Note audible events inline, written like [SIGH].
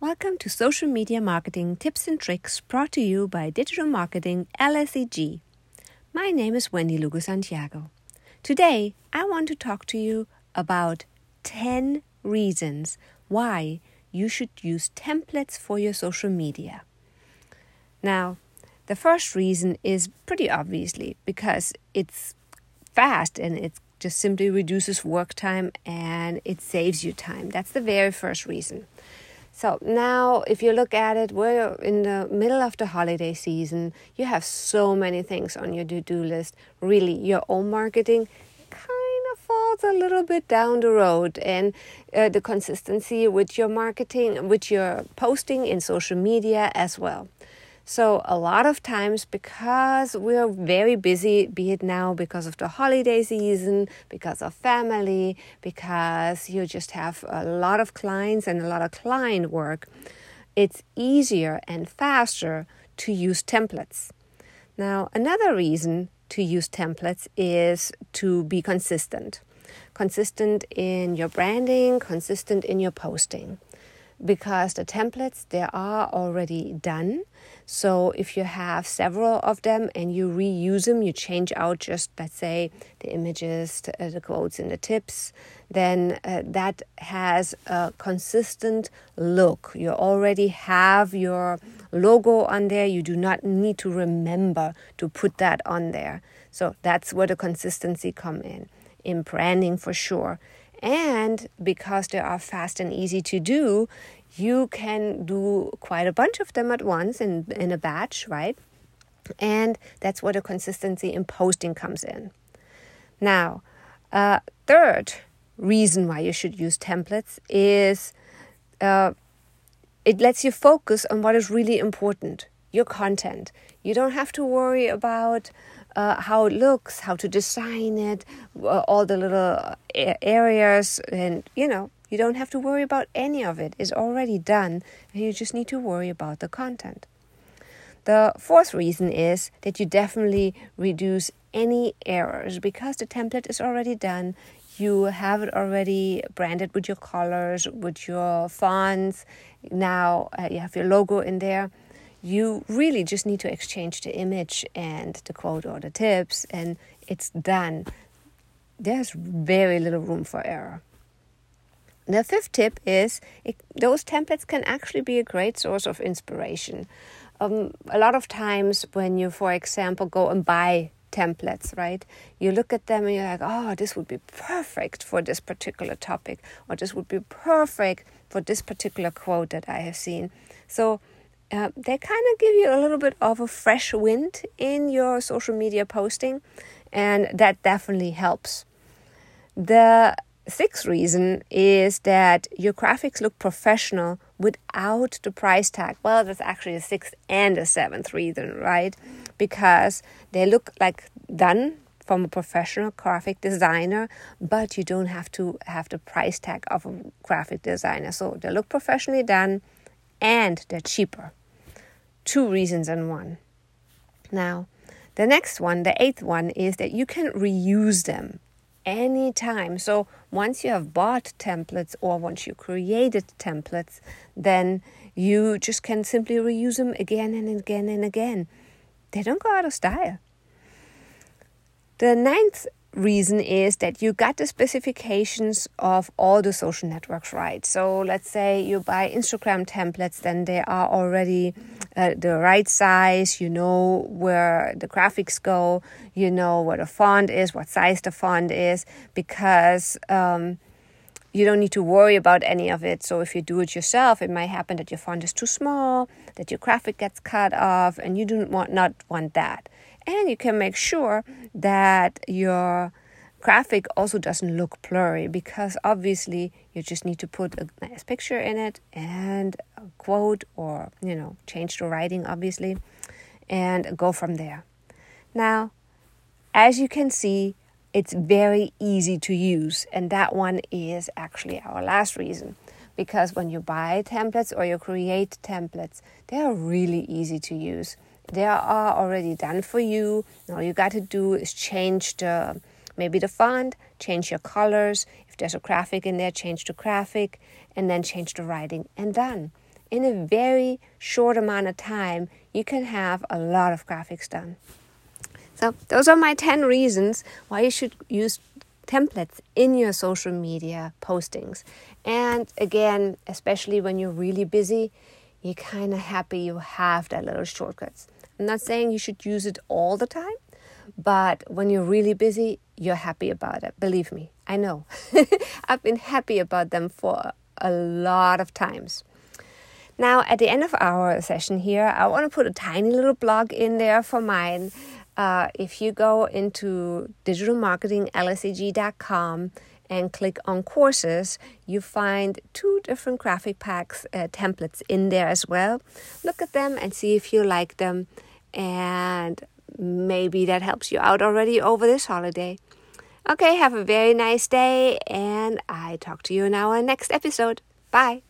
Welcome to Social Media Marketing Tips and Tricks brought to you by Digital Marketing LSEG. My name is Wendy Lugo Santiago. Today, I want to talk to you about 10 reasons why you should use templates for your social media. Now, the first reason is pretty obviously because it's fast and it just simply reduces work time and it saves you time. That's the very first reason. So now, if you look at it, we're in the middle of the holiday season. You have so many things on your to do list. Really, your own marketing kind of falls a little bit down the road, and uh, the consistency with your marketing, with your posting in social media as well. So, a lot of times, because we're very busy, be it now because of the holiday season, because of family, because you just have a lot of clients and a lot of client work, it's easier and faster to use templates. Now, another reason to use templates is to be consistent. Consistent in your branding, consistent in your posting because the templates they are already done. So if you have several of them and you reuse them you change out just let's say the images uh, the quotes and the tips then uh, that has a consistent look. You already have your logo on there. You do not need to remember to put that on there. So that's where the consistency come in. In branding for sure and because they are fast and easy to do, you can do quite a bunch of them at once in, in a batch, right? And that's where the consistency in posting comes in. Now, uh, third reason why you should use templates is uh, it lets you focus on what is really important your content. You don't have to worry about uh, how it looks, how to design it, uh, all the little areas, and you know, you don't have to worry about any of it. It's already done, and you just need to worry about the content. The fourth reason is that you definitely reduce any errors because the template is already done. You have it already branded with your colors, with your fonts. Now uh, you have your logo in there you really just need to exchange the image and the quote or the tips, and it's done. There's very little room for error. The fifth tip is it, those templates can actually be a great source of inspiration. Um, a lot of times, when you, for example, go and buy templates, right? You look at them and you're like, oh, this would be perfect for this particular topic, or this would be perfect for this particular quote that I have seen. So uh, they kind of give you a little bit of a fresh wind in your social media posting, and that definitely helps. The sixth reason is that your graphics look professional without the price tag. Well, that's actually the sixth and the seventh reason, right? Because they look like done from a professional graphic designer, but you don't have to have the price tag of a graphic designer. So they look professionally done and they're cheaper two reasons in one. Now, the next one, the eighth one, is that you can reuse them anytime. So once you have bought templates or once you created templates, then you just can simply reuse them again and again and again. They don't go out of style. The ninth reason is that you got the specifications of all the social networks right. So let's say you buy Instagram templates, then they are already uh, the right size. You know where the graphics go. You know where the font is, what size the font is, because. Um, you don't need to worry about any of it. So if you do it yourself, it might happen that your font is too small, that your graphic gets cut off, and you do not want, not want that and you can make sure that your graphic also doesn't look blurry because obviously you just need to put a nice picture in it and a quote or you know change the writing obviously and go from there. Now as you can see it's very easy to use and that one is actually our last reason. Because when you buy templates or you create templates they are really easy to use they are already done for you. All you got to do is change the maybe the font, change your colors. If there's a graphic in there, change the graphic, and then change the writing, and done. in a very short amount of time, you can have a lot of graphics done. So, those are my 10 reasons why you should use templates in your social media postings. And again, especially when you're really busy, you're kind of happy you have that little shortcuts. I'm not saying you should use it all the time, but when you're really busy, you're happy about it. Believe me, I know. [LAUGHS] I've been happy about them for a lot of times. Now, at the end of our session here, I want to put a tiny little blog in there for mine. Uh, if you go into digitalmarketinglseg.com and click on courses, you find two different graphic packs uh, templates in there as well. Look at them and see if you like them, and maybe that helps you out already over this holiday. Okay, have a very nice day, and I talk to you in our next episode. Bye.